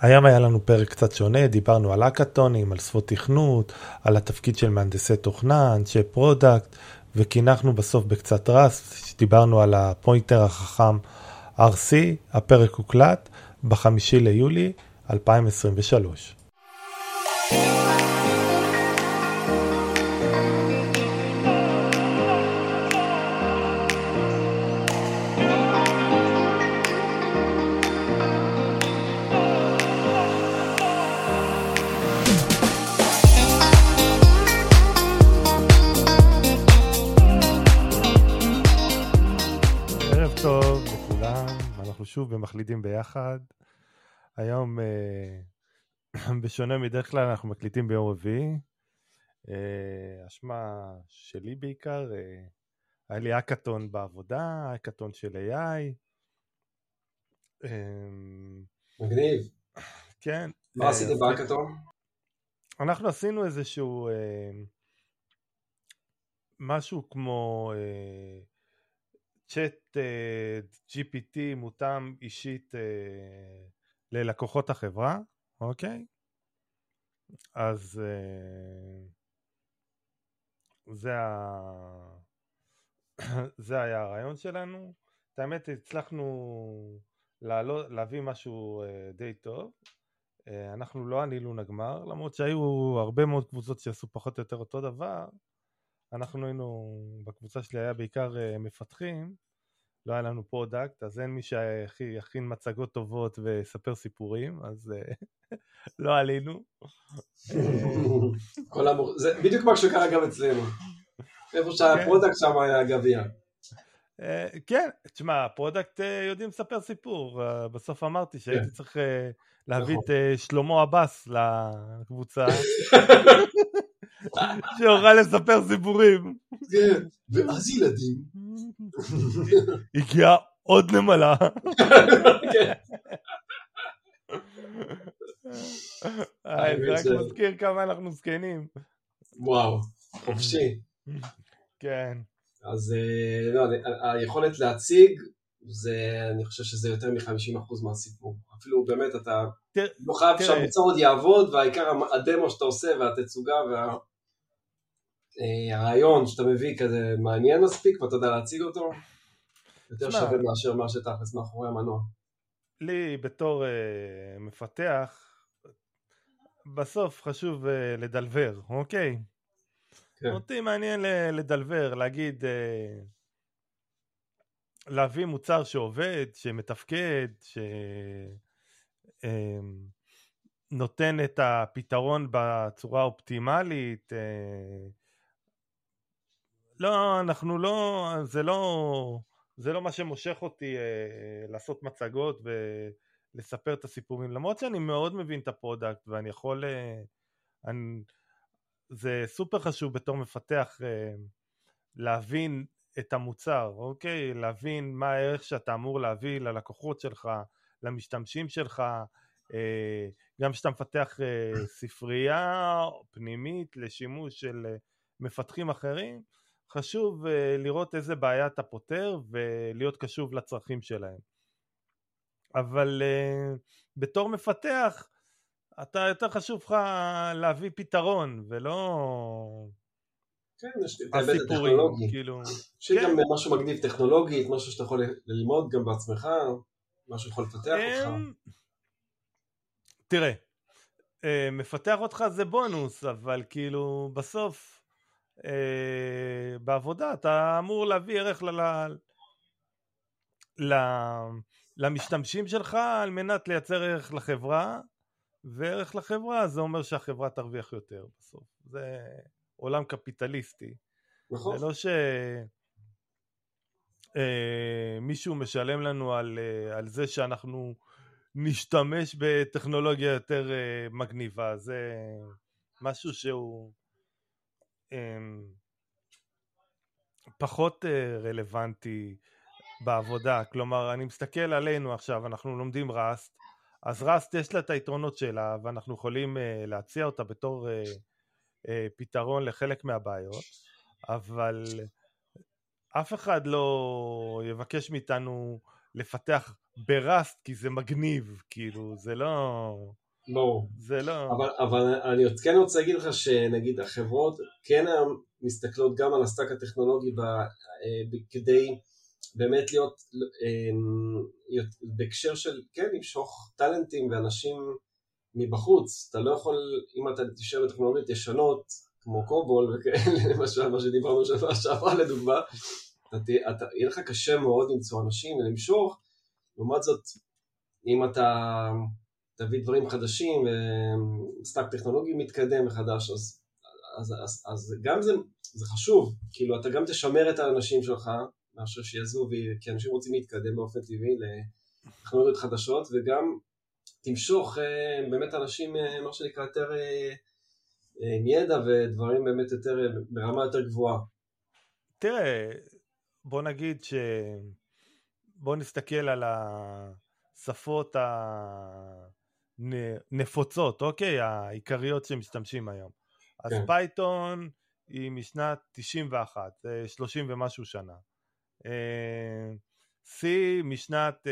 היום היה לנו פרק קצת שונה, דיברנו על האקתונים, על שפות תכנות, על התפקיד של מהנדסי תוכנה, אנשי product, וקינחנו בסוף בקצת Rust, דיברנו על ה pointer החכם RC, הפרק הוקלט בחמישי ליולי 2023. שוב במחליטים ביחד. היום, אה, בשונה מדרך כלל, אנחנו מקליטים ביום רביעי. אה, אשמה שלי בעיקר, אה, היה לי אקאטון בעבודה, אקאטון של AI. מגניב. כן. מה עשיתם באקאטון? אנחנו עשינו איזשהו משהו כמו צ'אט אה, GPT מותאם אישית אה, ללקוחות החברה, אוקיי? אז אה, זה, ה... זה היה הרעיון שלנו. את האמת הצלחנו לעלות, להביא משהו די טוב. אנחנו לא ענינו לגמר, למרות שהיו הרבה מאוד קבוצות שעשו פחות או יותר אותו דבר. אנחנו היינו, בקבוצה שלי היה בעיקר uh, מפתחים, לא היה לנו פרודקט, אז אין מי שיכין מצגות טובות ויספר סיפורים, אז uh, לא עלינו. זה בדיוק מה שקרה גם אצלנו. איפה שהפרודקט שם היה גביע. Uh, כן, תשמע, הפרודקט יודעים לספר סיפור. בסוף אמרתי שהייתי כן. צריך להביא נכון. את שלמה עבאס לקבוצה. שיוכל לספר סיפורים. כן, ואז ילדים. הגיעה עוד נמלה. כן. זה רק מזכיר כמה אנחנו זקנים. וואו, חופשי. כן. אז אה, לא, היכולת להציג, זה, אני חושב שזה יותר מ-50% מהסיפור. אפילו באמת אתה לא חייב שהמוצר עוד יעבוד, והעיקר הדמו שאתה עושה והתצוגה וה... אה, הרעיון שאתה מביא כזה מעניין מספיק ואתה יודע להציג אותו, יותר שווה מאשר מה שתכלס מאחורי המנוע. לי בתור uh, מפתח, בסוף חשוב uh, לדלבר, אוקיי? כן. אותי מעניין לדלבר, להגיד, uh, להביא מוצר שעובד, שמתפקד, שנותן uh, את הפתרון בצורה האופטימלית, uh, לא, אנחנו לא, זה לא, זה לא מה שמושך אותי אה, לעשות מצגות ולספר את הסיפורים, למרות שאני מאוד מבין את ה product ואני יכול, אה, אני, זה סופר חשוב בתור מפתח אה, להבין את המוצר, אוקיי? להבין מה הערך שאתה אמור להביא ללקוחות שלך, למשתמשים שלך, אה, גם כשאתה מפתח אה, ספרייה פנימית לשימוש של אה, מפתחים אחרים, חשוב uh, לראות איזה בעיה אתה פותר ולהיות קשוב לצרכים שלהם. אבל uh, בתור מפתח, אתה יותר חשוב לך להביא פתרון ולא... כן, יש ההיבט הטכנולוגי. כאילו... שיהיה כן. גם משהו מגניב טכנולוגית, משהו שאתה יכול ללמוד גם בעצמך, משהו שיכול לפתח אותך. אמ, תראה, אה, מפתח אותך זה בונוס, אבל כאילו בסוף אה, בעבודה, אתה אמור להביא ערך ל... ל... למשתמשים שלך על מנת לייצר ערך לחברה, וערך לחברה זה אומר שהחברה תרוויח יותר בסוף. זה עולם קפיטליסטי. נכון. זה לא שמישהו אה, משלם לנו על, אה, על זה שאנחנו נשתמש בטכנולוגיה יותר אה, מגניבה, זה משהו שהוא פחות אה, רלוונטי בעבודה, כלומר אני מסתכל עלינו עכשיו, אנחנו לומדים ראסט, אז ראסט יש לה את היתרונות שלה ואנחנו יכולים uh, להציע אותה בתור uh, פתרון לחלק מהבעיות, אבל אף אחד לא יבקש מאיתנו לפתח ב Rust כי זה מגניב, כאילו, זה לא... ברור. זה לא... אבל, אבל אני כן רוצה להגיד לך שנגיד החברות כן היום מסתכלות גם על ה stack הטכנולוגי ב, אה, כדי באמת להיות אה, בהקשר של כן למשוך טאלנטים ואנשים מבחוץ, אתה לא יכול, אם אתה תשאר בטכנולוגיות ישנות כמו COBOL וכאלה, למשל מה שדיברנו שבוע שעברה לדוגמה, אתה, אתה, יהיה לך קשה מאוד למצוא אנשים ולמשוך, לעומת זאת אם אתה תביא דברים חדשים, stack טכנולוגי מתקדם מחדש, אז, אז, אז, אז גם זה, זה חשוב, כאילו אתה גם תשמר את האנשים שלך, מאשר שיעזבו, כי אנשים רוצים להתקדם באופן טבעי לטכנולוגיות חדשות, וגם תמשוך אה, באמת אנשים, אה, מה שנקרא, יותר אה, עם ידע ודברים באמת יותר, ברמה יותר גבוהה. תראה, בוא נגיד ש... בוא נסתכל על השפות הנפוצות, אוקיי? העיקריות שמשתמשים היום. אז כן. Python היא משנת 91, 30 ומשהו שנה. C משנת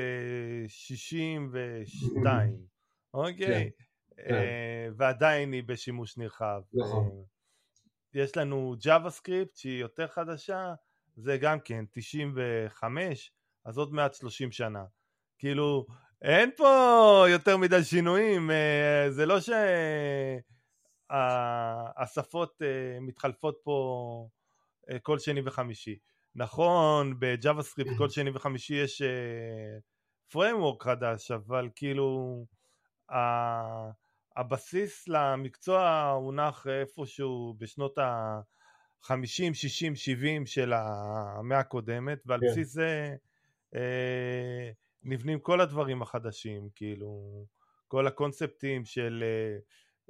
62, אוקיי? כן. כן. אה, ועדיין היא בשימוש נרחב. נכון. אה, יש לנו JavaScript שהיא יותר חדשה, זה גם כן 95, אז עוד מעט 30 שנה. כאילו, אין פה יותר מדי שינויים, אה, זה לא שהשפות מתחלפות פה כל שני וחמישי. נכון, ב-JavaScript כל שני וחמישי יש framework חדש, אבל כאילו, הבסיס למקצוע הונח איפשהו בשנות ה-50, 60, 70 של המאה הקודמת, ועל כן. בסיס זה אה, נבנים כל הדברים החדשים, כאילו, כל הקונספטים של אה,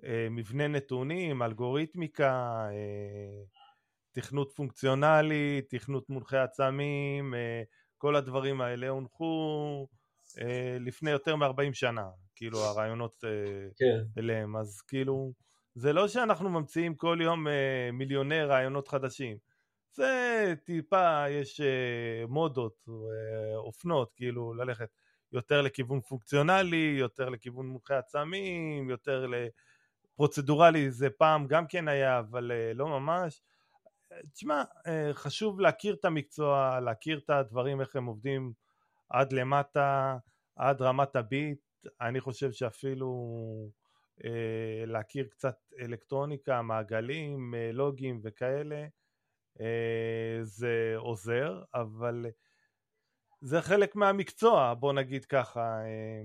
אה, מבנה נתונים, אלגוריתמיקה, אה, תכנות פונקציונלי, תכנות מונחי עצמים, אה, כל הדברים האלה הונחו אה, לפני יותר מ-40 שנה, כאילו הרעיונות אה, כן. אליהם, אז כאילו זה לא שאנחנו ממציאים כל יום אה, מיליוני רעיונות חדשים, זה טיפה, יש מודות, אופנות, כאילו ללכת יותר לכיוון פונקציונלי, יותר לכיוון מומחי עצמים, יותר לפרוצדורלי, זה פעם גם כן היה, אבל לא ממש. תשמע, חשוב להכיר את המקצוע, להכיר את הדברים, איך הם עובדים עד למטה, עד רמת הביט, אני חושב שאפילו אה, להכיר קצת אלקטרוניקה, מעגלים, אה, לוגים וכאלה, אה, זה עוזר, אבל זה חלק מהמקצוע, בוא נגיד ככה. אה,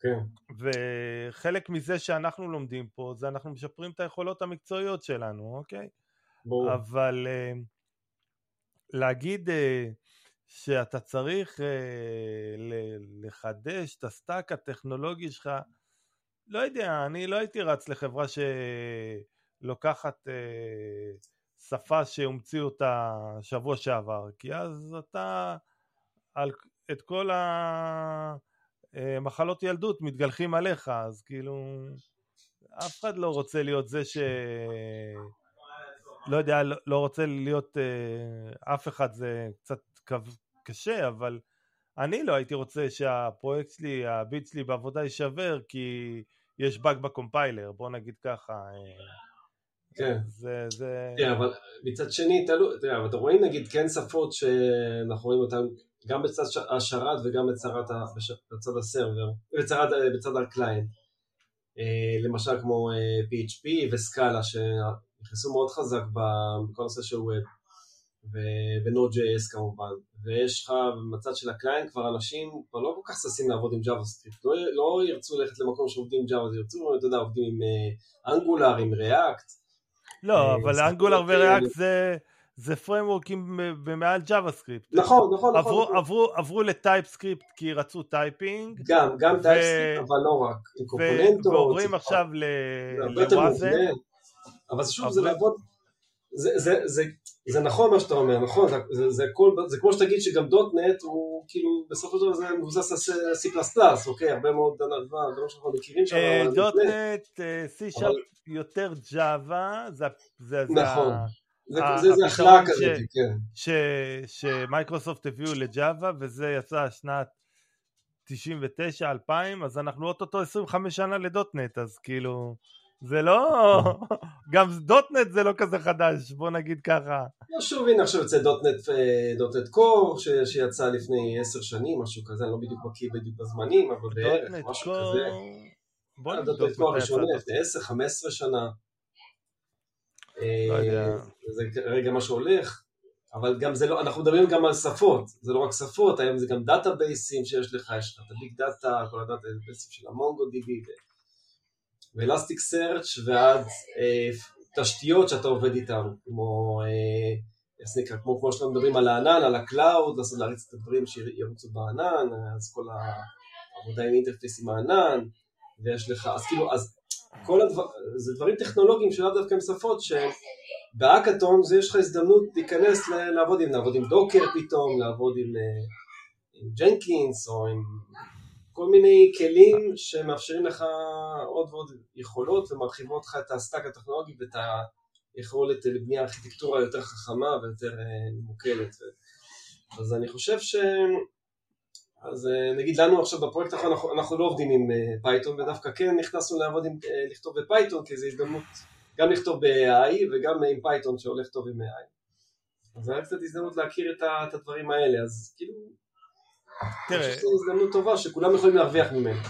כן. וחלק מזה שאנחנו לומדים פה, זה אנחנו משפרים את היכולות המקצועיות שלנו, אוקיי? ברור. אבל אה, להגיד... אה, שאתה צריך אה, לחדש את ה stack הטכנולוגי שלך, לא יודע, אני לא הייתי רץ לחברה שלוקחת אה, שפה שהומציאו אותה שבוע שעבר, כי אז אתה, על, את כל המחלות אה, ילדות מתגלחים עליך, אז כאילו, אף אחד לא רוצה להיות זה ש... לא יודע, לא, לא רוצה להיות אה, אף אחד, זה קצת קשה, אבל אני לא הייתי רוצה שהפרויקט שלי, הביט שלי בעבודה יישבר כי יש באג ב compiler, בוא נגיד ככה. אה, כן. זה, זה... כן, אבל מצד שני, תלו, אתה יודע, אתה רואה נגיד כן שפות שאנחנו רואים אותן גם בצד השרת וגם בצד, בצד ה server, בצד, בצד ה client. אה, למשל כמו אה, PHP ו Scala שנכנסו מאוד חזק בכל נושא של web. ו-Node.js כמובן, ויש לך במצד של ה client כבר אנשים כבר לא כל כך ששים לעבוד עם JavaScript, לא, לא ירצו ללכת למקום שעובדים עם Java, ירצו, אתה יודע, עובדים עם Angular, uh, עם React. לא, uh, אבל Angular ו-React זה... זה frameworkים במעל JavaScript. נכון, נכון, עברו, נכון. עברו, עברו ל TypeScript כי רצו typing. גם, גם ו... TypeScript, אבל לא רק. עם קומפוננטות. ועוברים עכשיו לוואזן. אבל שוב, אבל... זה לעבוד, זה, זה, זה, זה נכון מה שאתה אומר, נכון, זה, זה, כל, זה כמו שתגיד שגם .NET הוא כאילו בסופו של דבר זה מבוסס על C++, אוקיי, הרבה מאוד דברים שאנחנו מכירים שם. אה, דוטנט, C שרפ יותר ג'אווה, זה, נכון, זה החלאה כזאת, כן. שמייקרוסופט הביאו לג'אווה וזה יצא שנת 99-2000 אז אנחנו אוטוטו 25 שנה לדוטנט אז כאילו זה לא, גם דוטנט זה לא כזה חדש, בוא נגיד ככה. לא שוב, הנה עכשיו יוצא דוטנט, אה, דוטנט קור, ש, שיצא לפני עשר שנים, משהו כזה, אני לא בדיוק בקיא בדיוק בזמנים, אבל בערך, משהו קור... כזה. בוא אה, נבדוק .NET Core הראשון לפני עשר, חמש עשרה שנה. לא. אה, זה כרגע מה שהולך, אבל גם זה לא, אנחנו מדברים גם על שפות, זה לא רק שפות, היום זה גם database ים שיש לך, יש לך את ה big data, כל ה database ים של ה MongoDB, ו Elasticsearch ועד אה, תשתיות שאתה עובד איתן, כמו, אה, איך זה נקרא, כמו, כמו שאנחנו מדברים על הענן, על ה cloud, לעשות להריץ את הדברים שירוצו בענן, אז כל העבודה עם interface עם הענן, ויש לך, אז כאילו, אז כל הדבר, זה דברים טכנולוגיים שלאו דווקא עם שפות, שבהאקתון זה יש לך הזדמנות להיכנס לעבוד עם, לעבוד עם Docker פתאום, לעבוד עם, אה, עם Jenkins או עם כל מיני כלים שמאפשרים לך עוד ועוד יכולות ומרחיבות לך את ה stack הטכנולוגי ואת היכולת לבנייה ארכיטקטורה יותר חכמה ויותר אה, מוקלת. אז אני חושב ש... אז אה, נגיד לנו עכשיו בפרויקט האחרון אנחנו, אנחנו לא עובדים עם Python אה, ודווקא כן נכנסנו לעבוד עם, לכתוב ב Python כי זו הזדמנות גם לכתוב ב-AI וגם עם Python שהולך טוב עם AI. אז זו הייתה קצת הזדמנות להכיר את הדברים האלה, אז כאילו תראה, זו הזדמנות טובה שכולם יכולים להרוויח ממנה.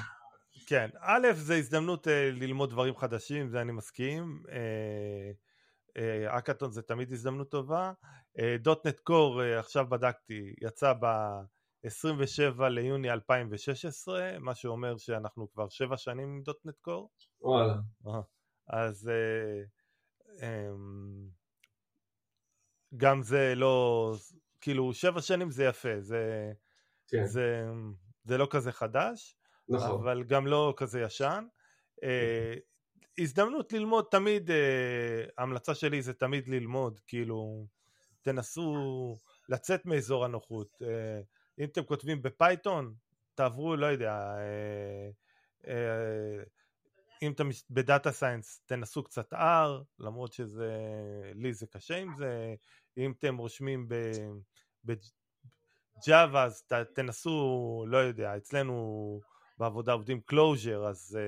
כן, א', זו הזדמנות אה, ללמוד דברים חדשים, זה אני מסכים. אקאטון uh, uh, זה תמיד הזדמנות טובה. דוטנט קור, עכשיו בדקתי, יצא ב-27 ליוני 2016, מה שאומר שאנחנו כבר שבע שנים עם דוטנט קור. וואלה. אז um, גם זה לא, כאילו שבע שנים זה יפה, זה... כן. זה, זה לא כזה חדש, נכון. אבל גם לא כזה ישן. אה, הזדמנות ללמוד תמיד, אה, ההמלצה שלי זה תמיד ללמוד, כאילו, תנסו לצאת מאזור הנוחות. אה, אם אתם כותבים ב Python, תעברו, לא יודע, אה, אה, אם אתם ב data science, תנסו קצת R, למרות שזה, לי זה קשה עם זה, אם אתם רושמים ב, Java אז ת, תנסו, לא יודע, אצלנו בעבודה עובדים Clojure, אז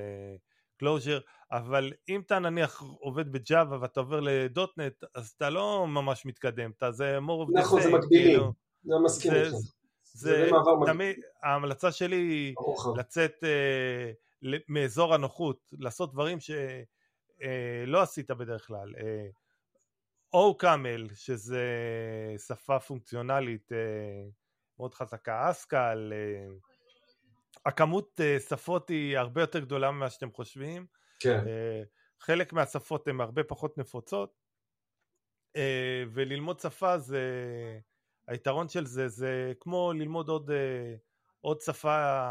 Clojure, אה, אבל אם אתה נניח עובד ב Java ואתה עובר ל .NET, אז אתה לא ממש מתקדם, אתה זה more of the נכון, זה מקבילים, כאילו, זה מסכים איתך. זה, זה תמיד, ההמלצה שלי היא לצאת אה, מאזור הנוחות, לעשות דברים שלא אה, עשית בדרך כלל. OCaml, שזה שפה פונקציונלית אה, מאוד חזקה, אסקל, אה, הכמות אה, שפות היא הרבה יותר גדולה ממה שאתם חושבים, כן. אה, חלק מהשפות הן הרבה פחות נפוצות, וללמוד שפה זה, היתרון של זה זה כמו ללמוד עוד, עוד שפה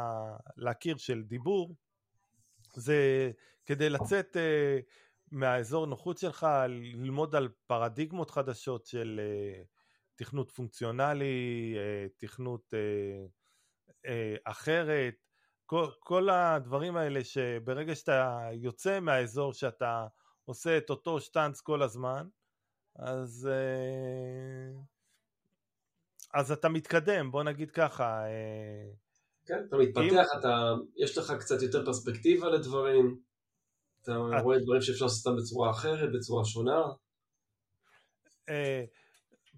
להכיר של דיבור, זה כדי לצאת מהאזור נוחות שלך, ללמוד על פרדיגמות חדשות של תכנות פונקציונלי, אה, תכנות אה, אה, אחרת, כל, כל הדברים האלה שברגע שאתה יוצא מהאזור שאתה עושה את אותו שטאנץ כל הזמן, אז, אז אתה מתקדם, בוא נגיד ככה. כן, אתה מתפתח, אם... אתה, יש לך קצת יותר פרספקטיבה לדברים, אתה את... רואה דברים שאפשר לעשות אותם בצורה אחרת, בצורה שונה.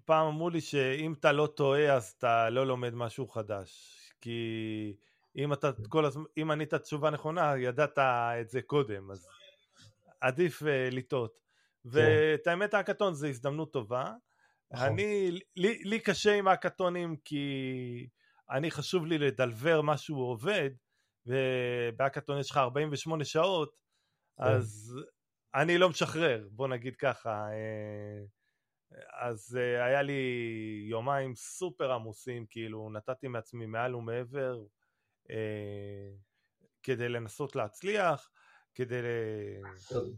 פעם אמרו לי שאם אתה לא טועה אז אתה לא לומד משהו חדש כי אם אתה כל הזמן, אם ענית תשובה נכונה ידעת את זה קודם אז עדיף uh, לטעות כן. ואת האמת האקתון זה הזדמנות טובה נכון. אני, לי, לי קשה עם האקתונים כי אני חשוב לי לדלבר משהו עובד ובהאקתון יש לך 48 שעות כן. אז אני לא משחרר בוא נגיד ככה אה, אז uh, היה לי יומיים סופר עמוסים, כאילו נתתי מעצמי מעל ומעבר uh, כדי לנסות להצליח, כדי,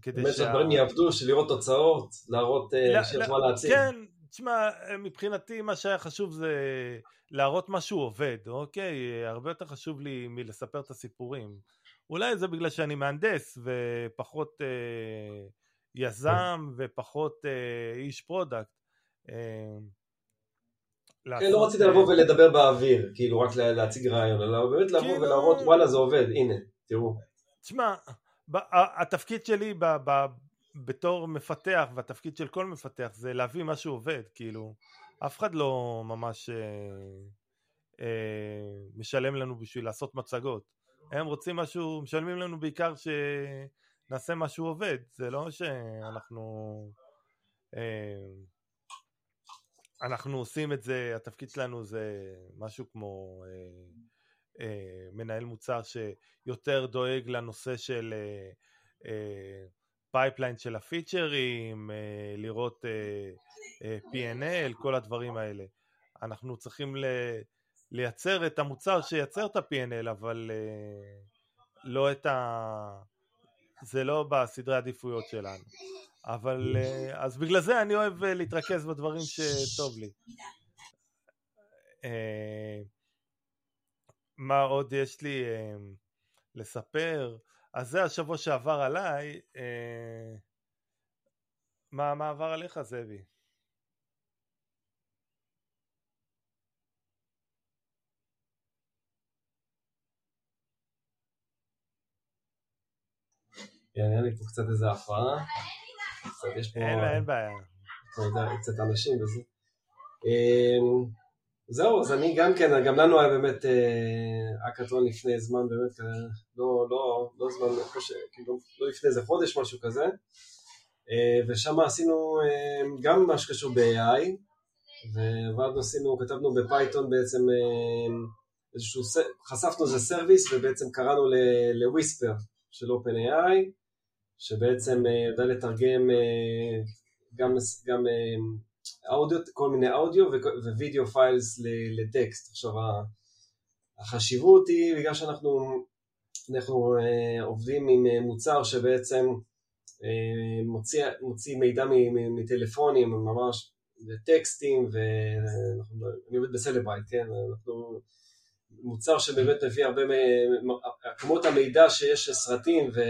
כדי באמת שהדברים יעבדו, שלראות תוצאות, להראות uh, שיש מה להציג. כן, תשמע, מבחינתי מה שהיה חשוב זה להראות משהו עובד, אוקיי? הרבה יותר חשוב לי מלספר את הסיפורים. אולי זה בגלל שאני מהנדס ופחות... אה, יזם ופחות אה, איש product. אה, כן, לא רציתי לבוא ולדבר באוויר, כאילו רק להציג רעיון, אלא באמת לבוא כאילו- ולהראות וואלה זה עובד, הנה, תראו. תשמע, התפקיד שלי בתור מפתח, והתפקיד של כל מפתח זה להביא משהו עובד, כאילו, אף אחד לא ממש משלם לנו בשביל לעשות מצגות. הם רוצים משהו, משלמים לנו בעיקר שנעשה משהו עובד, זה לא שאנחנו אה, אנחנו עושים את זה, התפקיד שלנו זה משהו כמו אה, אה, מנהל מוצר שיותר דואג לנושא של pipeline של ה feature ים, לראות P&L, כל הדברים האלה. אנחנו צריכים לייצר את המוצר שייצר את ה-P&L, אבל uh, לא את ה... זה לא בסדרי עדיפויות שלנו. אבל uh, אז בגלל זה אני אוהב uh, להתרכז בדברים שטוב לי. Uh, מה עוד יש לי לספר? אז זה השבוע שעבר עליי. מה, מה עבר עליך זאבי? היה לי פה קצת איזה הפרעה. קצת יש פה... אין בעיה. קצת אנשים וזה. אמ, זהו, אז אני גם כן, גם לנו היה באמת אה, אקאטון לפני זמן, באמת, לא, לא, לא זמן, כאילו, לא לפני איזה חודש, משהו כזה. אה, ושם עשינו אה, גם מה שקשור ב-AI, ועבדנו, עשינו, כתבנו ב Python בעצם איזשהו, חשפנו איזה service ובעצם קראנו ל Whisper של OpenAI, שבעצם אה, יודע לתרגם אה, גם, גם אה, אודיו, כל מיני אודיו ווידאו files לטקסט. עכשיו החשיבות היא בגלל שאנחנו אנחנו עובדים עם מוצר שבעצם מוציא, מוציא מידע מטלפונים ממש לטקסטים ואני עובד בסלברייט, כן? אנחנו מוצר שבאמת מביא הרבה, כמות המידע שיש סרטים ו...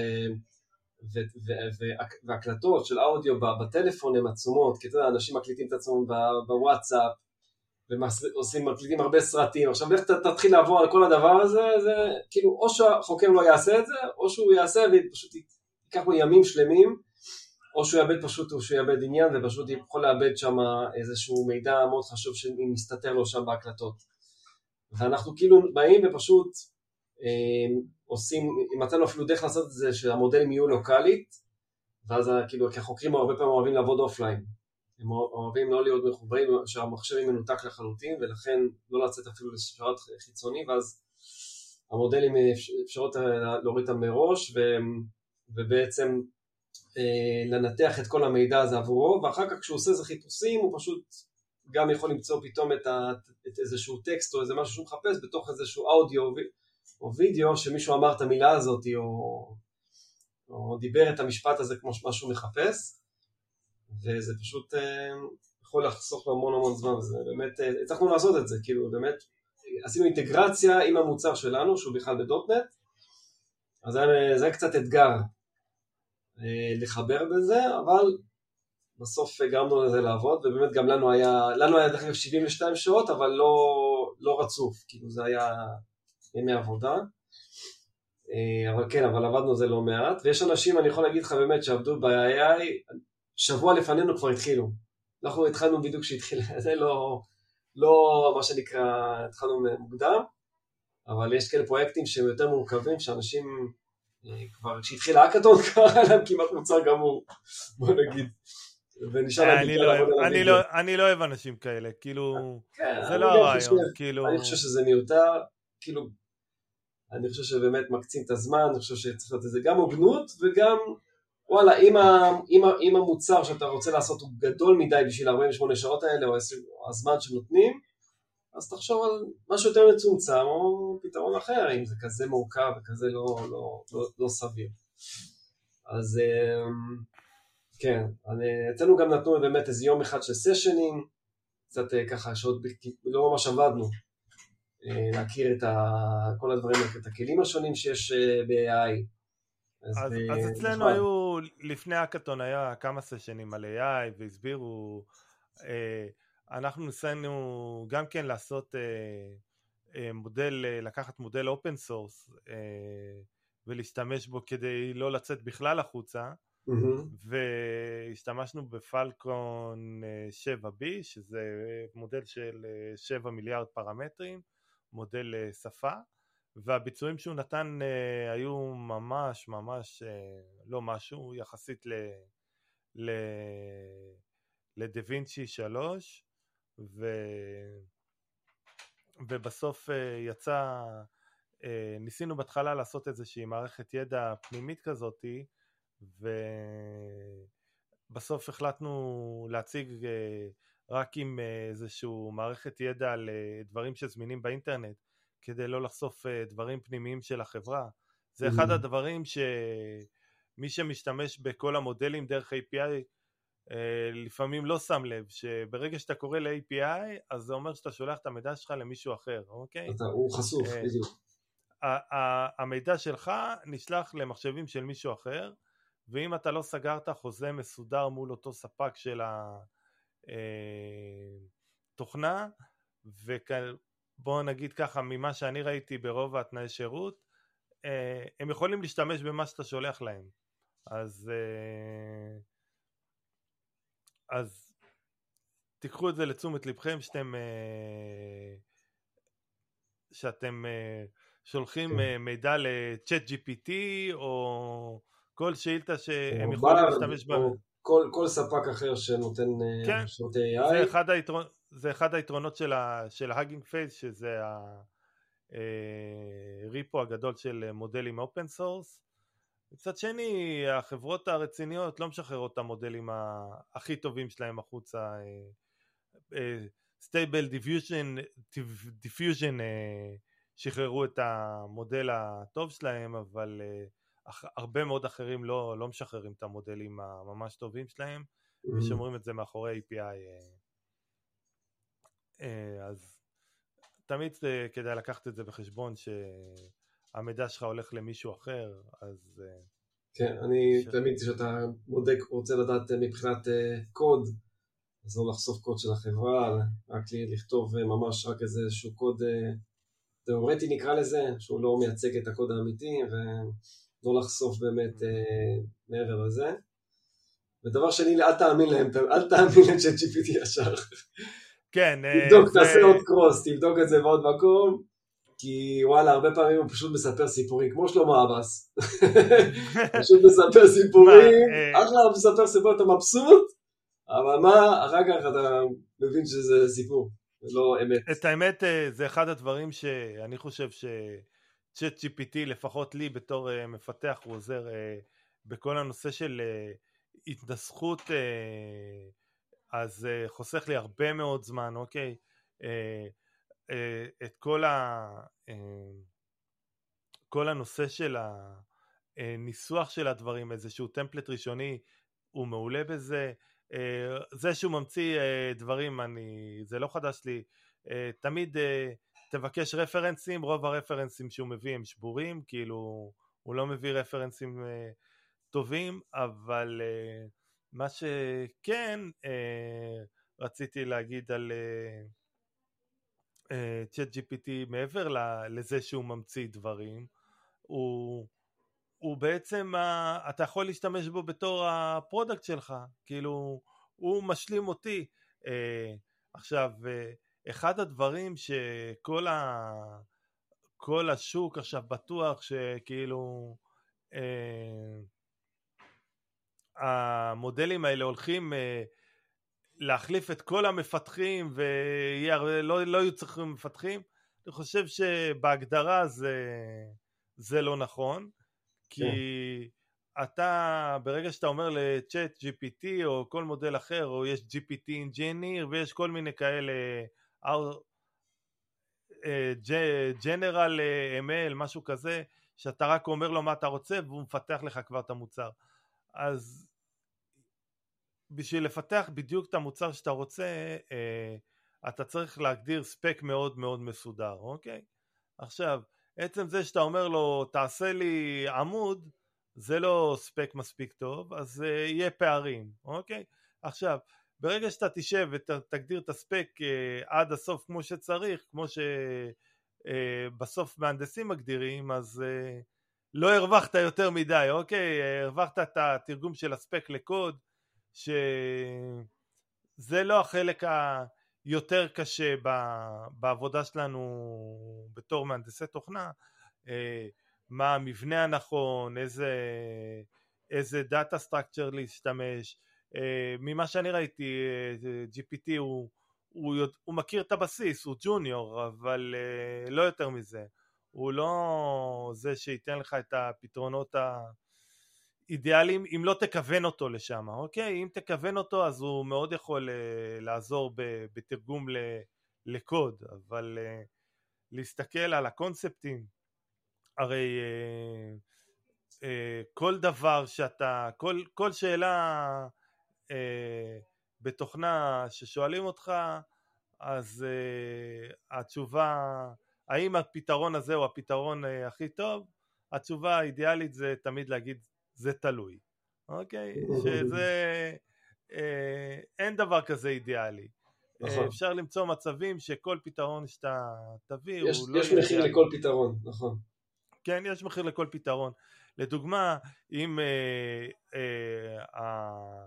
והקלטות של אודיו בטלפון הן עצומות, כי אתה יודע, אנשים מקליטים את עצמם בוואטסאפ, ועושים, מקליטים הרבה סרטים, עכשיו איך תתחיל לעבור על כל הדבר הזה, זה כאילו או שהחוקר לא יעשה את זה, או שהוא יעשה ופשוט ייקח לו ימים שלמים, או שהוא יאבד פשוט, או שהוא יאבד עניין ופשוט יכול לאבד שם איזשהו מידע מאוד חשוב שמסתתר לו שם בהקלטות. ואנחנו כאילו באים ופשוט אה, עושים, מצאנו אפילו דרך לעשות את זה שהמודלים יהיו לוקאלית, ואז כאילו כחוקרים הרבה פעמים אוהבים לעבוד offline. הם אוהבים לא להיות מחוברים, שהמחשב מנותק לחלוטין, ולכן לא לצאת אפילו לשרת חיצוני, ואז המודלים אפשרות להוריד אותם מראש, ו, ובעצם אה, לנתח את כל המידע הזה עבורו, ואחר כך כשהוא עושה איזה חיפושים, הוא פשוט גם יכול למצוא פתאום את, ה, את איזשהו טקסט או איזה משהו שהוא מחפש בתוך איזשהו אודיו או וידאו שמישהו אמר את המילה הזאת או, או דיבר את המשפט הזה כמו מה שהוא מחפש וזה פשוט אה, יכול לחסוך לו המון המון זמן וזה באמת, אה, הצלחנו לעשות את זה, כאילו באמת עשינו אינטגרציה עם המוצר שלנו שהוא בכלל בדוטנט אז זה היה קצת אתגר אה, לחבר בזה אבל בסוף גרמנו לזה לעבוד ובאמת גם לנו היה, לנו היה דרך אגב 72 שעות אבל לא, לא רצוף, כאילו זה היה ימי עבודה. אה, אבל כן, אבל עבדנו על זה לא מעט, ויש אנשים, אני יכול להגיד לך באמת, שעבדו ב-AI, שבוע לפנינו כבר התחילו. אנחנו התחלנו בדיוק כשהתחיל, זה לא, לא מה שנקרא, התחלנו מוקדם, אבל יש כאלה פרויקטים שהם יותר מורכבים, שאנשים אה, כבר, כשהתחיל האקתון כבר היה להם כמעט מוצר גמור, בוא נגיד. לא לא- אני לא אוהב אנשים כאלה, כאילו, כן, זה לא הרעיון, כאילו... אני חושב שזה מיותר, כאילו, אני חושב שבאמת מקצים את הזמן, אני חושב שצריך להיות איזה גם הוגנות וגם וואלה, אם, ה, אם, ה, אם המוצר שאתה רוצה לעשות הוא גדול מדי בשביל 48 שעות האלה או הזמן שנותנים, אז תחשוב על משהו יותר מצומצם או פתרון אחר, אם זה כזה מורכב וכזה לא, לא, לא, לא סביר. אז אמ, כן, אצלנו גם נתנו באמת איזה יום אחד של session ים, קצת אה, ככה שעוד לא ממש עבדנו, להכיר את ה, כל הדברים, את הכלים השונים שיש אה, ב-AI. אז, אז, אז אצלנו היו, לפני האקתון היה כמה session ים על AI והסבירו, אה, אנחנו ניסינו גם כן לעשות אה, אה, מודל, אה, לקחת מודל open source אה, ולהשתמש בו כדי לא לצאת בכלל החוצה mm-hmm. והשתמשנו בפלקון 7B שזה מודל של 7 מיליארד פרמטרים, מודל שפה והביצועים שהוא נתן היו ממש ממש לא משהו יחסית ל... ל... לדה וינצ'י 3 ו... ובסוף יצא, ניסינו בהתחלה לעשות איזושהי מערכת ידע פנימית כזאתי ובסוף החלטנו להציג אה, רק עם אה, איזשהו מערכת ידע על אה, דברים שזמינים באינטרנט כדי לא לחשוף דברים פנימיים של החברה. זה אחד mm-hmm. הדברים שמי שמשתמש בכל המודלים דרך API לפעמים לא שם לב שברגע שאתה קורא ל-API אז זה אומר שאתה שולח את המידע שלך למישהו אחר, אוקיי? אתה, הוא חשוף, בדיוק. המידע שלך נשלח למחשבים של מישהו אחר ואם אתה לא סגרת חוזה מסודר מול אותו ספק של התוכנה, אה, ובוא נגיד ככה, ממה שאני ראיתי ברוב התנאי שירות, אה, הם יכולים להשתמש במה שאתה שולח להם. אז, אה, אז תיקחו את זה לתשומת לבכם שאתם, שאתם שולחים כן. מידע ל ChatGPT או כל שאילתה שהם יכולים להשתמש בה. כל, כל ספק אחר שנותן אה, כן, שירותי AI. זה אחד, היתרון, זה אחד היתרונות של, ה, של ה Hugging Face, שזה ה repo אה, הגדול של מודלים open source. מצד שני, החברות הרציניות לא משחררות את המודלים הכי טובים שלהם החוצה. Stable Diffusion Diffusion שחררו את המודל הטוב שלהם, אבל אה, הרבה מאוד אחרים לא, לא משחררים את המודלים הממש טובים שלהם אמ-המ. ושומרים את זה מאחורי API אה, אה, אז תמיד כדאי לקחת את זה בחשבון שהמידע שלך הולך למישהו אחר אז אה, כן, אני ש... תמיד כשאתה בודק, רוצה לדעת מבחינת קוד אז לא לחשוף קוד של החברה, רק לכתוב ממש רק איזשהו קוד תיאורטי נקרא לזה, שהוא לא מייצג את הקוד האמיתי ו... לא לחשוף באמת אה, מעבר לזה. ודבר שני, אל תאמין להם, אל תאמין לצ'אט GPT ישר. כן. אה, תבדוק, זה... תעשה עוד קרוס, תבדוק את זה בעוד מקום, כי וואלה, הרבה פעמים הוא פשוט מספר סיפורים, כמו שלמה עבאס. פשוט מספר סיפורים, אה, אחלה הוא מספר סיפורים, אתה מבסוט, אבל מה, אחר כך אתה מבין שזה סיפור, לא אמת. את האמת, אה, זה אחד הדברים שאני חושב ש... צ'אט GPT לפחות לי בתור uh, מפתח הוא עוזר uh, בכל הנושא של uh, התנסחות uh, אז uh, חוסך לי הרבה מאוד זמן אוקיי? uh, uh, את כל, ה, uh, כל הנושא של הניסוח של הדברים איזשהו טמפלט ראשוני הוא מעולה בזה. uh, זה שהוא ממציא uh, דברים אני זה לא חדש לי. uh, תמיד uh, תבקש רפרנסים, רוב הרפרנסים שהוא מביא הם שבורים, כאילו הוא לא מביא רפרנסים uh, טובים, אבל uh, מה שכן uh, רציתי להגיד על Chat uh, GPT מעבר לזה שהוא ממציא דברים, הוא, הוא בעצם, uh, אתה יכול להשתמש בו בתור ה product שלך, כאילו הוא משלים אותי. Uh, עכשיו, uh, אחד הדברים שכל ה... כל השוק עכשיו בטוח שכאילו אה, המודלים האלה הולכים אה, להחליף את כל המפתחים ולא לא יהיו צריכים מפתחים, אני חושב שבהגדרה זה, זה לא נכון, כי כן. אתה ברגע שאתה אומר לצ'אט GPT או כל מודל אחר או יש GPT engineer ויש כל מיני כאלה ג'נרל אה, ML, אה, משהו כזה, שאתה רק אומר לו מה אתה רוצה והוא מפתח לך כבר את המוצר. אז בשביל לפתח בדיוק את המוצר שאתה רוצה, אה, אתה צריך להגדיר ספק מאוד מאוד מסודר, אוקיי? עכשיו, עצם זה שאתה אומר לו תעשה לי עמוד, זה לא ספק מספיק טוב, אז יהיה פערים, אוקיי? עכשיו, ברגע שאתה תשב ותגדיר את הספק uh, עד הסוף כמו שצריך, כמו שבסוף uh, מהנדסים מגדירים, אז uh, לא הרווחת יותר מדי, אוקיי? הרווחת את התרגום של הספק לקוד, שזה לא החלק היותר קשה בעבודה שלנו בתור מהנדסי תוכנה. אה, מה המבנה הנכון, איזה, איזה דאטה סטרקצ'ר להשתמש. אה, ממה שאני ראיתי, אה, GPT הוא, הוא, הוא מכיר את הבסיס, הוא ג'וניור, אבל לא יותר מזה. הוא לא זה שייתן לך את הפתרונות האידיאליים אם לא תכוון אותו לשם, אוקיי? אם תכוון אותו אז הוא מאוד יכול לעזור בתרגום לקוד, אבל להסתכל על הקונספטים הרי אה, אה, כל דבר שאתה, כל, כל שאלה אה, בתוכנה ששואלים אותך, אז אה, התשובה, האם הפתרון הזה הוא הפתרון אה, הכי טוב? התשובה האידיאלית זה תמיד להגיד זה תלוי, אוקיי? שזה, אה, אין דבר כזה אידיאלי. אה, נכון. אפשר למצוא מצבים שכל פתרון שאתה תביא יש, הוא לא... יש מחיר לכל פתרון, נכון. כן, יש מחיר לכל פתרון. לדוגמה, אם, אה, אה,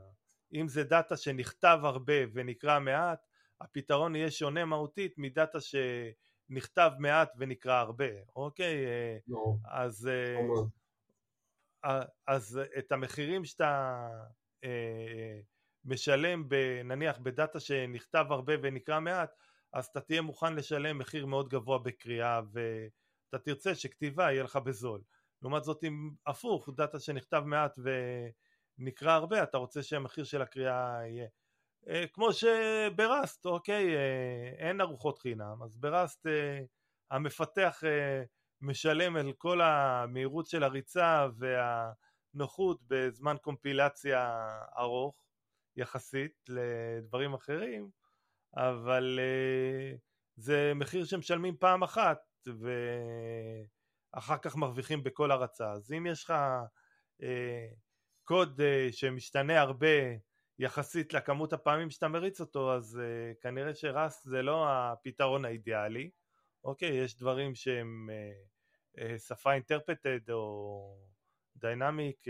אם זה דאטה שנכתב הרבה ונקרא מעט, הפתרון יהיה שונה מהותית מדאטה שנכתב מעט ונקרא הרבה, אוקיי? לא. אז, אה, אז את המחירים שאתה אה, משלם, ב, נניח בדאטה שנכתב הרבה ונקרא מעט, אז אתה תהיה מוכן לשלם מחיר מאוד גבוה בקריאה ו... אתה תרצה שכתיבה יהיה לך בזול. לעומת זאת אם הפוך, דאטה שנכתב מעט ונקרא הרבה, אתה רוצה שהמחיר של הקריאה יהיה. אה, כמו שבראסט, אוקיי, אה, אין ארוחות חינם, אז בראסט אה, המפתח משלם על כל המהירות של הריצה והנוחות בזמן קומפילציה ארוך יחסית לדברים אחרים, אבל זה מחיר שמשלמים פעם אחת ואחר כך מרוויחים בכל הרצה. אז אם יש לך קוד אה, שמשתנה הרבה יחסית לכמות הפעמים שאתה מריץ אותו, אז אה, כנראה שרס זה לא הפתרון האידיאלי. אוקיי, יש דברים שהם אה, שפה אינטרפטד או דיינמיק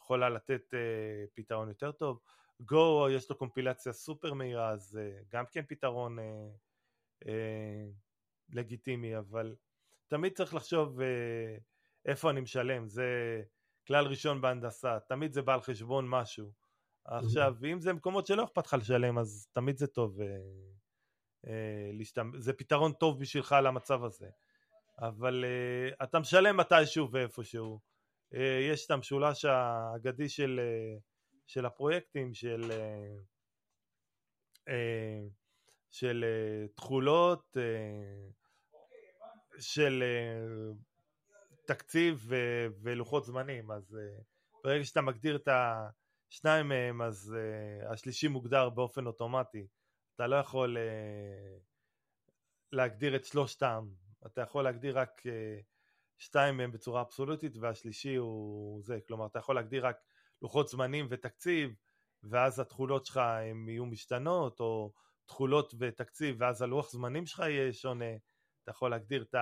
יכולה לתת פתרון יותר טוב. גו יש לו קומפילציה סופר מהירה אז גם כן פתרון אה, אה, לגיטימי, אבל תמיד צריך לחשוב אה, איפה אני משלם, זה כלל ראשון בהנדסה, תמיד זה בא על חשבון משהו. עכשיו, אם זה מקומות שלא אכפת לך לשלם, אז תמיד זה טוב. אה, אה, להשתמ... זה פתרון טוב בשבילך למצב הזה. אבל uh, אתה משלם מתישהו ואיפשהו. Uh, יש את המשולש האגדי של, uh, של הפרויקטים, של, uh, uh, של uh, תכולות, uh, של תקציב ולוחות זמנים, אז אה, ברגע שאתה מגדיר את השניים מהם, אז אה, השלישי מוגדר באופן אוטומטי. אתה לא יכול להגדיר את שלושתם, אתה יכול להגדיר רק שתיים מהם בצורה אבסולוטית והשלישי הוא זה, כלומר אתה יכול להגדיר רק לוחות זמנים ותקציב ואז התכולות שלך הם יהיו משתנות או תכולות ותקציב ואז הלוח זמנים שלך יהיה שונה. אתה יכול להגדיר את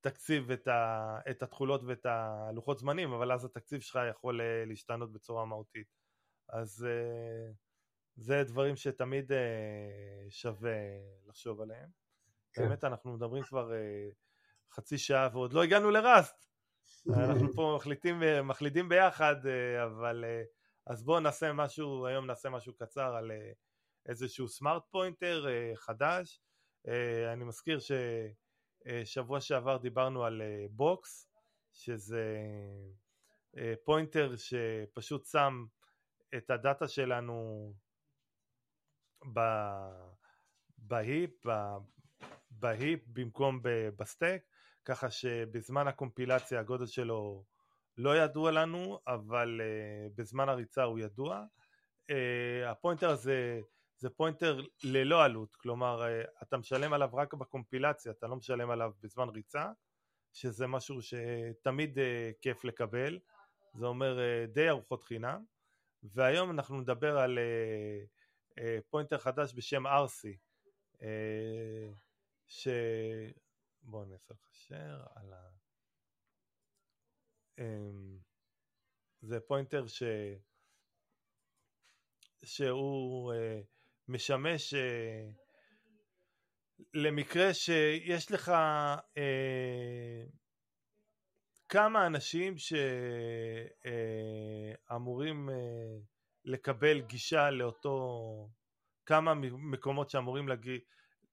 התקציב, את, ה, את התכולות ואת הלוחות זמנים, אבל אז התקציב שלך יכול אה, להשתנות בצורה מהותית. אז אה, זה דברים שתמיד אה, שווה לחשוב עליהם. כן. באמת אנחנו מדברים כבר חצי שעה ועוד לא הגענו לראסט. אנחנו פה מחליטים, מחליטים ביחד, אבל אז בואו נעשה משהו, היום נעשה משהו קצר על איזשהו smart pointer חדש אני מזכיר ששבוע שעבר דיברנו על Box, אה, שזה pointer אה, שפשוט שם את הדאטה שלנו ב heap, ב heap במקום ב stack, ככה שבזמן הקומפילציה הגודל שלו לא ידוע לנו, אבל בזמן הריצה הוא ידוע. ה pointer הזה זה pointer ללא עלות, כלומר אה, אתה משלם עליו רק בקומפילציה, אתה לא משלם עליו בזמן ריצה, שזה משהו שתמיד כיף לקבל, זה אומר די ארוחות חינם, והיום אנחנו נדבר על pointer חדש בשם RC, ש... בואו נעשה לך share על ה... אמ, זה pointer ש... שהוא משמש uh, למקרה שיש לך uh, כמה אנשים שאמורים uh, uh, לקבל גישה לאותו, כמה מקומות שאמורים לג...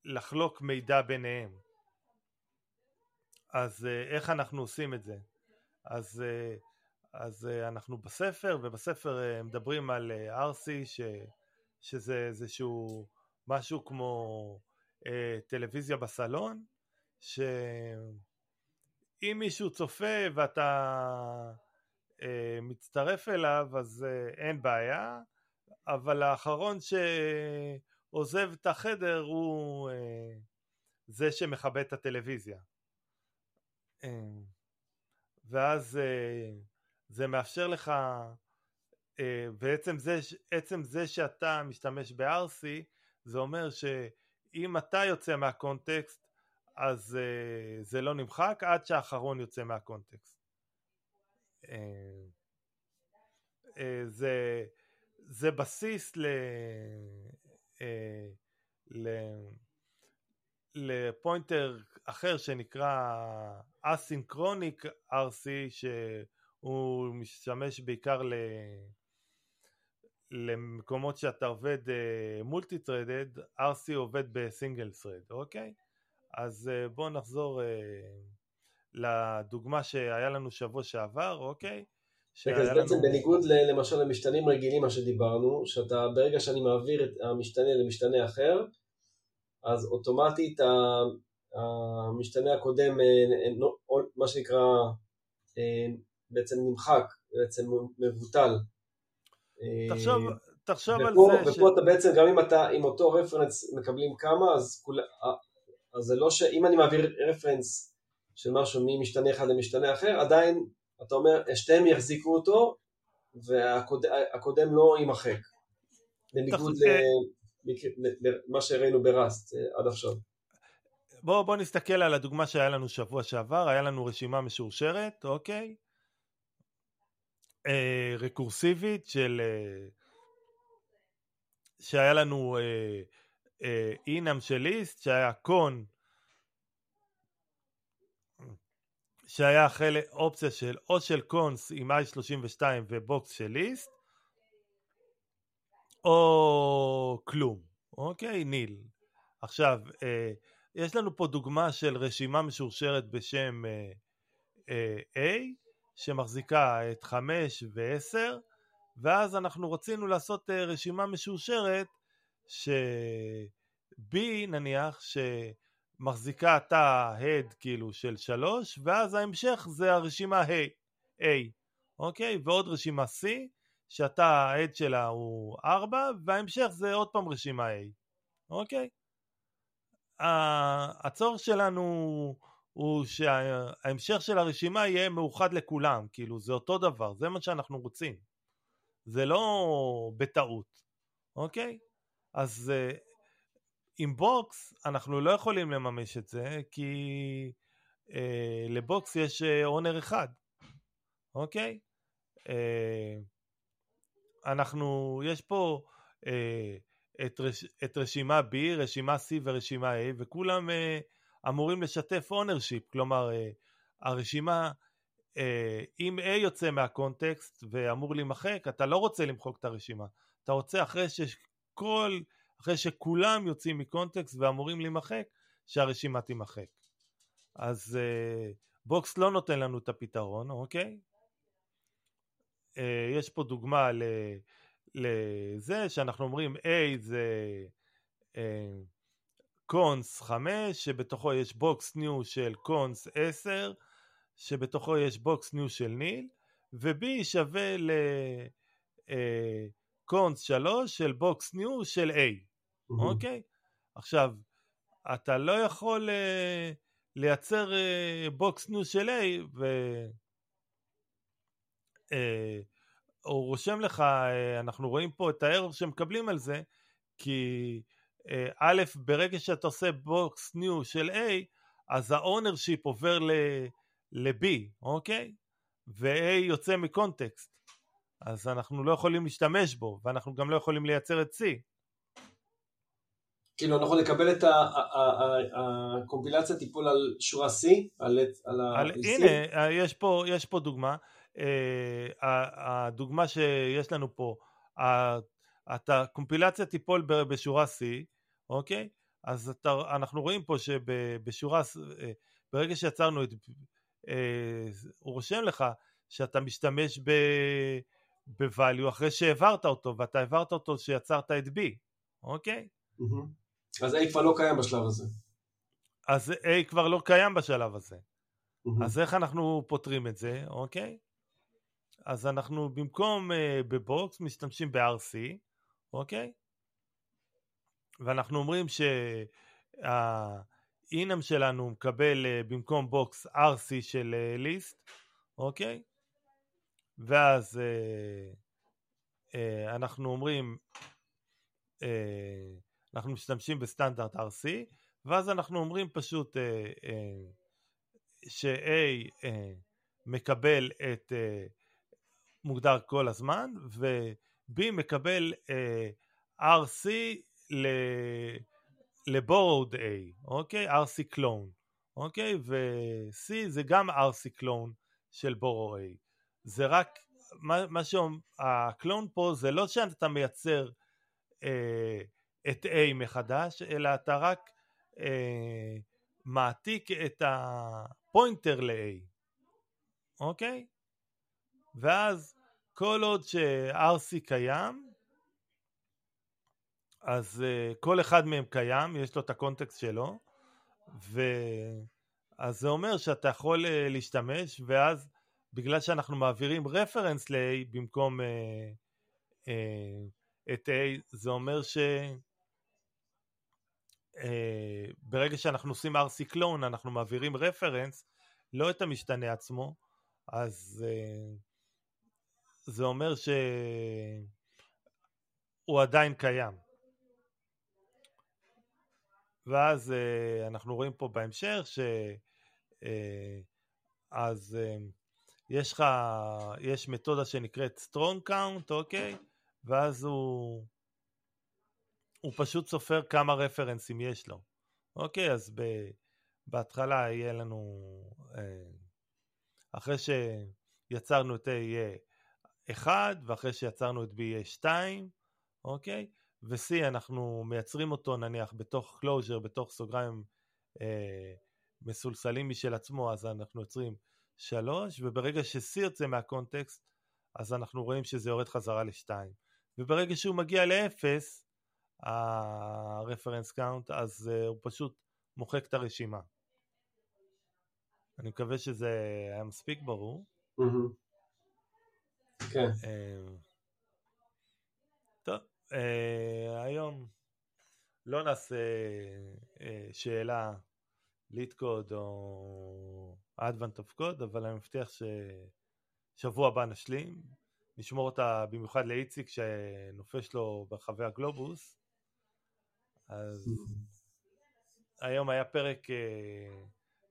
לחלוק מידע ביניהם. אז uh, איך אנחנו עושים את זה? אז, אה, אז אה, אנחנו בספר, ובספר אה, מדברים על ארסי, ש, שזה איזשהו משהו כמו אה, טלוויזיה בסלון, שאם מישהו צופה ואתה אה, מצטרף אליו, אז אה, אין בעיה, אבל האחרון שעוזב את החדר הוא אה, זה שמכבה את הטלוויזיה. אה, ואז אה, זה מאפשר לך, אה, בעצם זה, זה שאתה משתמש ב-RC, זה אומר שאם אתה יוצא מהקונטקסט, אז אה, זה לא נמחק עד שהאחרון יוצא מהקונטקסט. זה, זה בסיס ל... ל לפוינטר אחר שנקרא אסינכרוניק RC שהוא משמש בעיקר ל... למקומות שאתה עובד מולטי טרדד, RC עובד בסינגל טרד, אוקיי? אז uh, בואו נחזור uh, לדוגמה שהיה לנו שבוע שעבר, אוקיי? רגע, אז בעצם. בניגוד למשל למשתנים רגילים, מה שדיברנו, שאתה ברגע שאני מעביר את המשתנה למשתנה אחר, אז אוטומטית המשתנה הקודם, אה, אה, מה שנקרא, אה, בעצם נמחק, בעצם מבוטל. תחשוב, תחשוב ופה, על זה ופה ש... אתה בעצם, גם אם אתה, עם אותו רפרנס מקבלים כמה, אז, כול, אז זה לא שאם אני מעביר רפרנס של משהו ממשתנה אחד למשתנה אחר, עדיין, אתה אומר, שתיהם יחזיקו אותו, והקודם לא יימחק. בניגוד ל... מה שראינו בראסט אה, עד עכשיו. בואו בוא נסתכל על הדוגמה שהיה לנו שבוע שעבר, היה לנו רשימה משורשרת, אוקיי? אה, רקורסיבית של... אה, שהיה לנו אה, אה, אינם של ליסט, שהיה קון, שהיה חלק, אופציה של או של קונס עם i32 ובוקס של ליסט, או כלום, אוקיי? ניל. עכשיו, אה, יש לנו פה דוגמה של רשימה משורשרת בשם אה, אה, A, שמחזיקה את 5 ו-10, ואז אנחנו רצינו לעשות אה, רשימה משורשרת ש-B נניח, שמחזיקה תא הד כאילו של 3, ואז ההמשך זה הרשימה A, A, אוקיי? ועוד רשימה C, שאתה העד שלה הוא 4 וההמשך זה עוד פעם רשימה A, אוקיי? הצורך שלנו הוא שההמשך של הרשימה יהיה מאוחד לכולם, כאילו זה אותו דבר, זה מה שאנחנו רוצים, זה לא בטעות, אוקיי? אז אה, עם בוקס אנחנו לא יכולים לממש את זה כי אה, לבוקס יש אונר אה, אחד, אוקיי? אה, אנחנו, יש פה אה, את, רש, את רשימה B, רשימה C ורשימה A, וכולם אה, אמורים לשתף ownership, כלומר אה, הרשימה, אה, אם A יוצא מה context ואמור להימחק, אתה לא רוצה למחוק את הרשימה, אתה רוצה אחרי שכל, אחרי שכולם יוצאים מ context ואמורים להימחק, שהרשימה תימחק. אז אה, Box לא נותן לנו את הפתרון, אוקיי? יש פה דוגמה לזה שאנחנו אומרים A זה Cons אה, 5 שבתוכו יש Box new של Cons 10 שבתוכו יש Box new של Nil ו-B שווה ל Cons אה, 3 של Box new של A, אוקיי? עכשיו, אתה לא יכול לייצר Box new של A ו... הוא רושם לך, אנחנו רואים פה את הארור שמקבלים על זה, כי א', ברגע שאתה עושה Box new של A, אז ה ownership עובר ל-B, אוקיי? ו-A יוצא מ context, אז אנחנו לא יכולים להשתמש בו, ואנחנו גם לא יכולים לייצר את C. כאילו אנחנו נקבל את הקומפילציה טיפול על שורה C? על, על, הנה, יש פה, יש פה דוגמה. Uh, הדוגמה שיש לנו פה, אתה קומפילציה תיפול בשורה C, אוקיי? אז אתה, אנחנו רואים פה שבשורה, אה, ברגע שיצרנו את, אה, הוא רושם לך שאתה משתמש ב-value אחרי שהעברת אותו, ואתה העברת אותו שיצרת את B, אוקיי? אז A כבר לא קיים בשלב הזה. אז A כבר לא קיים בשלב הזה. אז איך אנחנו פותרים את זה, אוקיי? אז אנחנו במקום uh, ב Box משתמשים ב-RC, אוקיי? ואנחנו אומרים שה enum שלנו מקבל uh, במקום Box RC של List, uh, אוקיי? ואז uh, uh, אנחנו אומרים, uh, אנחנו משתמשים בסטנדרט RC, ואז אנחנו אומרים פשוט uh, uh, ש-A uh, מקבל את uh, מוגדר כל הזמן, ו-B מקבל uh, RC ל-borrowed A, אוקיי? RC קלון, אוקיי? ו-C זה גם RC קלון של borrow A. זה רק, מה, מה שהקלון פה זה לא שאתה מייצר אה, את A מחדש, אלא אתה רק אה, מעתיק את הפוינטר ל-A, אוקיי? ואז כל עוד ש-RC קיים, אז uh, כל אחד מהם קיים, יש לו את הקונטקסט שלו, ואז זה אומר שאתה יכול uh, להשתמש, ואז בגלל שאנחנו מעבירים רפרנס ל-A במקום uh, uh, את A, זה אומר ש... Uh, ברגע שאנחנו עושים RC קלון, אנחנו מעבירים רפרנס, לא את המשתנה עצמו, אז uh, זה אומר שהוא עדיין קיים. ואז uh, אנחנו רואים פה בהמשך ש... Uh, אז uh, יש לך, יש מתודה שנקראת strong count, אוקיי? ואז הוא, הוא פשוט סופר כמה רפרנסים יש לו. אוקיי, אז ב, בהתחלה יהיה לנו, אחרי שיצרנו את A יהיה 1, ואחרי שיצרנו את B יהיה 2, אוקיי? ו-C אנחנו מייצרים אותו נניח בתוך closure, בתוך סוגריים אה, מסולסלים משל עצמו, אז אנחנו יוצרים 3, וברגע ש-C יוצא מהקונטקסט, אז אנחנו רואים שזה יורד חזרה ל-2. וברגע שהוא מגיע ל-0, ה-reference count, אז uh, הוא פשוט מוחק את הרשימה. אני מקווה שזה היה מספיק ברור. כן. אה, אה, היום לא נעשה אה, שאלה ליטקוד או אדוונט אוף קוד, אבל אני מבטיח ששבוע הבא נשלים. נשמור אותה במיוחד לאיציק שנופש לו ברחבי הגלובוס. אז היום היה פרק אה,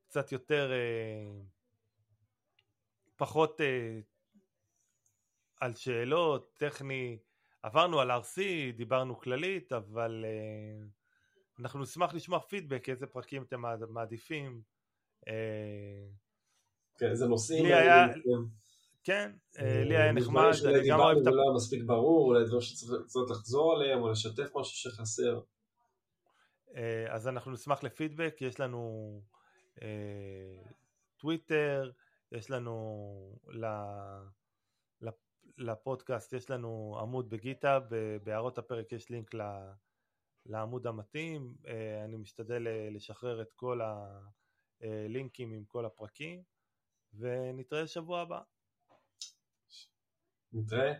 קצת יותר, אה, פחות על שאלות, טכני, עברנו על RC, דיברנו כללית, אבל uh, אנחנו נשמח לשמוע פידבק, איזה פרקים אתם מעדיפים. Uh, כן, איזה נושאים. לי היה... כן, uh, לי היה נחמד, אני גם אוהב את... אולי מספיק ברור, אולי דברים שצריך לחזור עליהם, או לשתף משהו שחסר. אז אנחנו נשמח לפידבק, יש לנו טוויטר, יש לנו לפודקאסט יש לנו עמוד בגיטה, בהערות הפרק יש לינק לעמוד המתאים, אה, אני משתדל אה, לשחרר את כל הלינקים עם כל הפרקים, ונתראה שבוע הבא. נתראה.